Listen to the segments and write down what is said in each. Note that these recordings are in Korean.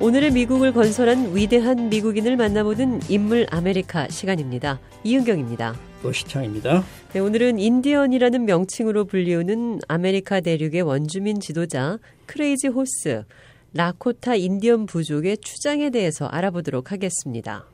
오늘의 미국을 건설한 위대한 미국인을 만나보는 인물 아메리카 시간입니다. 이은경입니다. 노시창입니다. 네, 오늘은 인디언이라는 명칭으로 불리우는 아메리카 대륙의 원주민 지도자 크레이지 호스, 라코타 인디언 부족의 추장에 대해서 알아보도록 하겠습니다.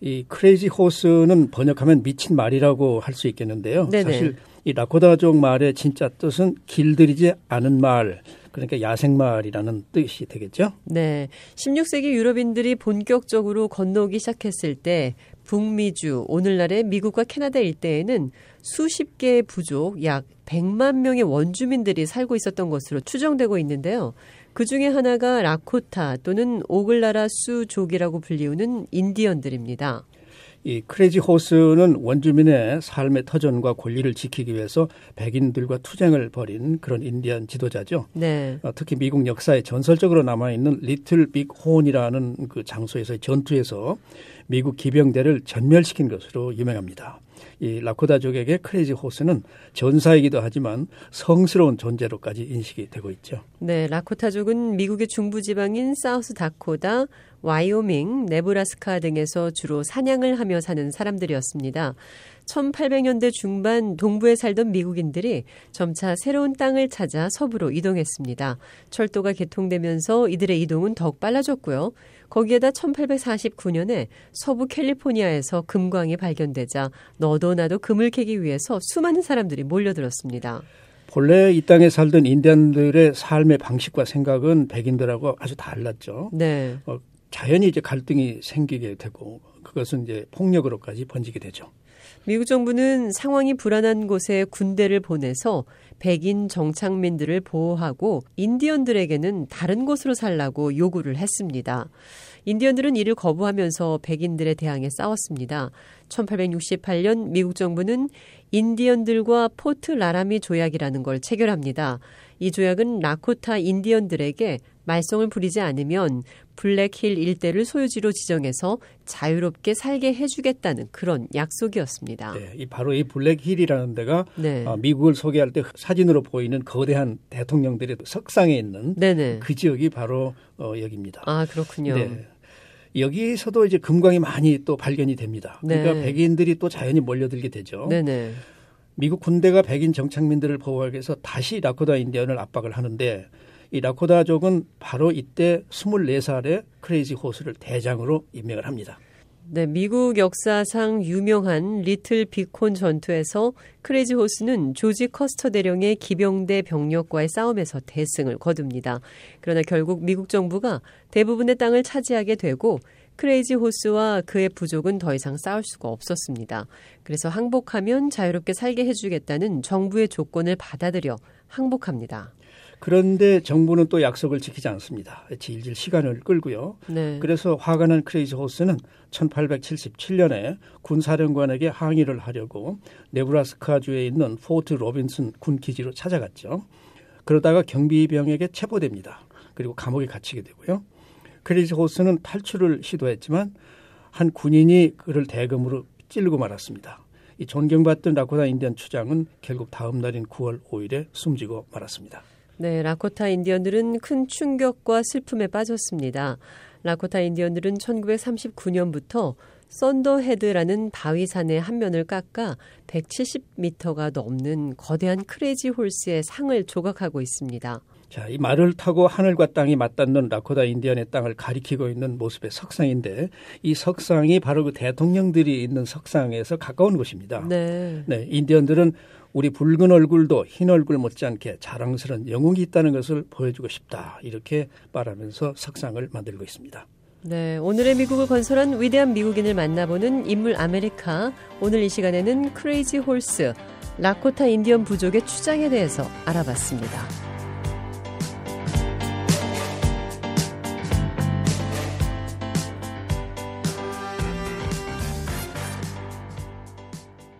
이 크레이지 호스는 번역하면 미친 말이라고 할 수 있겠는데요. 네네. 사실 이 라코다족 말의 진짜 뜻은 길들이지 않은 말, 그러니까 야생마을이라는 뜻이 되겠죠. 네. 16세기 유럽인들이 본격적으로 건너오기 시작했을 때 북미주, 오늘날의 미국과 캐나다 일대에는 수십 개의 부족, 약 100만 명의 원주민들이 살고 있었던 것으로 추정되고 있는데요. 그 중에 하나가 라코타 또는 오글라라 수족이라고 불리우는 인디언들입니다. 이 크레이지 호스는 원주민의 삶의 터전과 권리를 지키기 위해서 백인들과 투쟁을 벌인 그런 인디언 지도자죠. 네. 어, 특히 미국 역사에 전설적으로 남아 있는 리틀 빅혼이라는 그 장소에서의 전투에서 미국 기병대를 전멸시킨 것으로 유명합니다. 이 라코다족에게 크레이지 호스는 전사이기도 하지만 성스러운 존재로까지 인식이 되고 있죠. 네, 라코타족은 미국의 중부 지방인 사우스 다코다, 와이오밍, 네브라스카 등에서 주로 사냥을 하며 사는 사람들이었습니다. 1800년대 중반 동부에 살던 미국인들이 점차 새로운 땅을 찾아 서부로 이동했습니다. 철도가 개통되면서 이들의 이동은 더욱 빨라졌고요. 거기에다 1849년에 서부 캘리포니아에서 금광이 발견되자 너도 나도 금을 캐기 위해서 수많은 사람들이 몰려들었습니다. 본래 이 땅에 살던 인디언들의 삶의 방식과 생각은 백인들하고 아주 달랐죠. 네. 어, 자연히 이제 갈등이 생기게 되고 그것은 이제 폭력으로까지 번지게 되죠. 미국 정부는 상황이 불안한 곳에 군대를 보내서 백인 정착민들을 보호하고 인디언들에게는 다른 곳으로 살라고 요구를 했습니다. 인디언들은 이를 거부하면서 백인들에 대항해 싸웠습니다. 1868년 미국 정부는 인디언들과 포트 라라미 조약이라는 걸 체결합니다. 이 조약은 라코타 인디언들에게 말썽을 부리지 않으면 블랙힐 일대를 소유지로 지정해서 자유롭게 살게 해주겠다는 그런 약속이었습니다. 네, 이 바로 이 블랙힐이라는 데가 네. 어, 미국을 소개할 때 사진으로 보이는 거대한 대통령들의 석상에 있는 네네. 그 지역이 바로 어, 여기입니다. 아, 그렇군요. 네. 여기서도 이제 금광이 많이 또 발견이 됩니다. 그러니까 네. 백인들이 또 자연히 몰려들게 되죠. 네네. 미국 군대가 백인 정착민들을 보호하기 위해서 다시 라코다 인디언을 압박을 하는데 이 라코다족은 바로 이때 24살에 크레이지 호스를 대장으로 임명을 합니다. 네, 미국 역사상 유명한 리틀 빅혼 전투에서 크레이지 호스는 조지 커스터 대령의 기병대 병력과의 싸움에서 대승을 거둡니다. 그러나 결국 미국 정부가 대부분의 땅을 차지하게 되고 크레이지 호스와 그의 부족은 더 이상 싸울 수가 없었습니다. 그래서 항복하면 자유롭게 살게 해주겠다는 정부의 조건을 받아들여 항복합니다. 그런데 정부는 또 약속을 지키지 않습니다. 질질 시간을 끌고요. 네. 그래서 화가 난 크레이지 호스는 1877년에 군사령관에게 항의를 하려고 네브라스카주에 있는 포트 로빈슨 군 기지로 찾아갔죠. 그러다가 경비병에게 체포됩니다. 그리고 감옥에 갇히게 되고요. 크레이지 호스는 탈출을 시도했지만 한 군인이 그를 대검으로 찌르고 말았습니다. 이 존경받던 라코다 인디언 추장은 결국 다음 날인 9월 5일에 숨지고 말았습니다. 네, 라코타 인디언들은 큰 충격과 슬픔에 빠졌습니다. 라코타 인디언들은 1939년부터 썬더헤드라는 바위산의 한 면을 깎아 170m가 넘는 거대한 크레이지 호스의 상을 조각하고 있습니다. 자, 이 말을 타고 하늘과 땅이 맞닿는 라코다 인디언의 땅을 가리키고 있는 모습의 석상인데 이 석상이 바로 그 대통령들이 있는 석상에서 가까운 곳입니다. 네. 네, 인디언들은 우리 붉은 얼굴도 흰 얼굴 못지않게 자랑스러운 영웅이 있다는 것을 보여주고 싶다. 이렇게 말하면서 석상을 만들고 있습니다. 네, 오늘의 미국을 건설한 위대한 미국인을 만나보는 인물 아메리카. 오늘 이 시간에는 크레이지 홀스, 라코타 인디언 부족의 추장에 대해서 알아봤습니다.